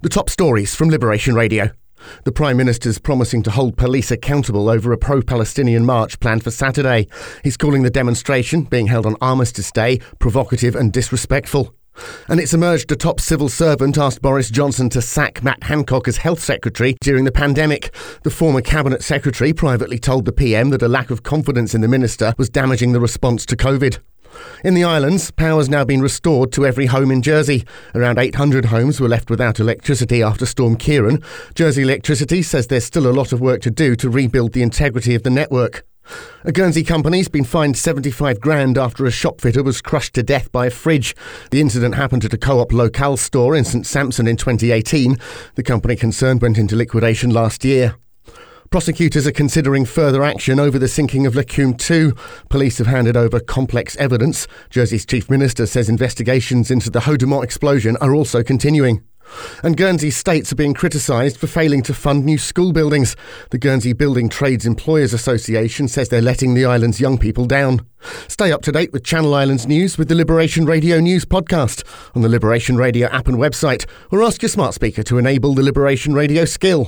The top stories from Liberation Radio. The Prime Minister's promising to hold police accountable over a pro Palestinian march planned for Saturday. He's calling the demonstration, being held on Armistice Day, provocative and disrespectful. And it's emerged a top civil servant asked Boris Johnson to sack Matt Hancock as health secretary during the pandemic. The former cabinet secretary privately told the PM that a lack of confidence in the minister was damaging the response to COVID. In the islands, power's now been restored to every home in Jersey. Around 800 homes were left without electricity after Storm Ciarán. Jersey Electricity says there's still a lot of work to do to rebuild the integrity of the network. A Guernsey company's been fined 75 grand after a shopfitter was crushed to death by a fridge. The incident happened at a co-op local store in St Sampson in 2018. The company concerned went into liquidation last year. Prosecutors are considering further action over the sinking of L'Ecume 2. Police have handed over complex evidence. Jersey's Chief Minister says investigations into the Haut du Mont explosion are also continuing. And Guernsey states are being criticised for failing to fund new school buildings. The Guernsey Building Trades Employers Association says they're letting the island's young people down. Stay up to date with Channel Islands news with the Liberation Radio News podcast on the Liberation Radio app and website, or ask your smart speaker to enable the Liberation Radio skill.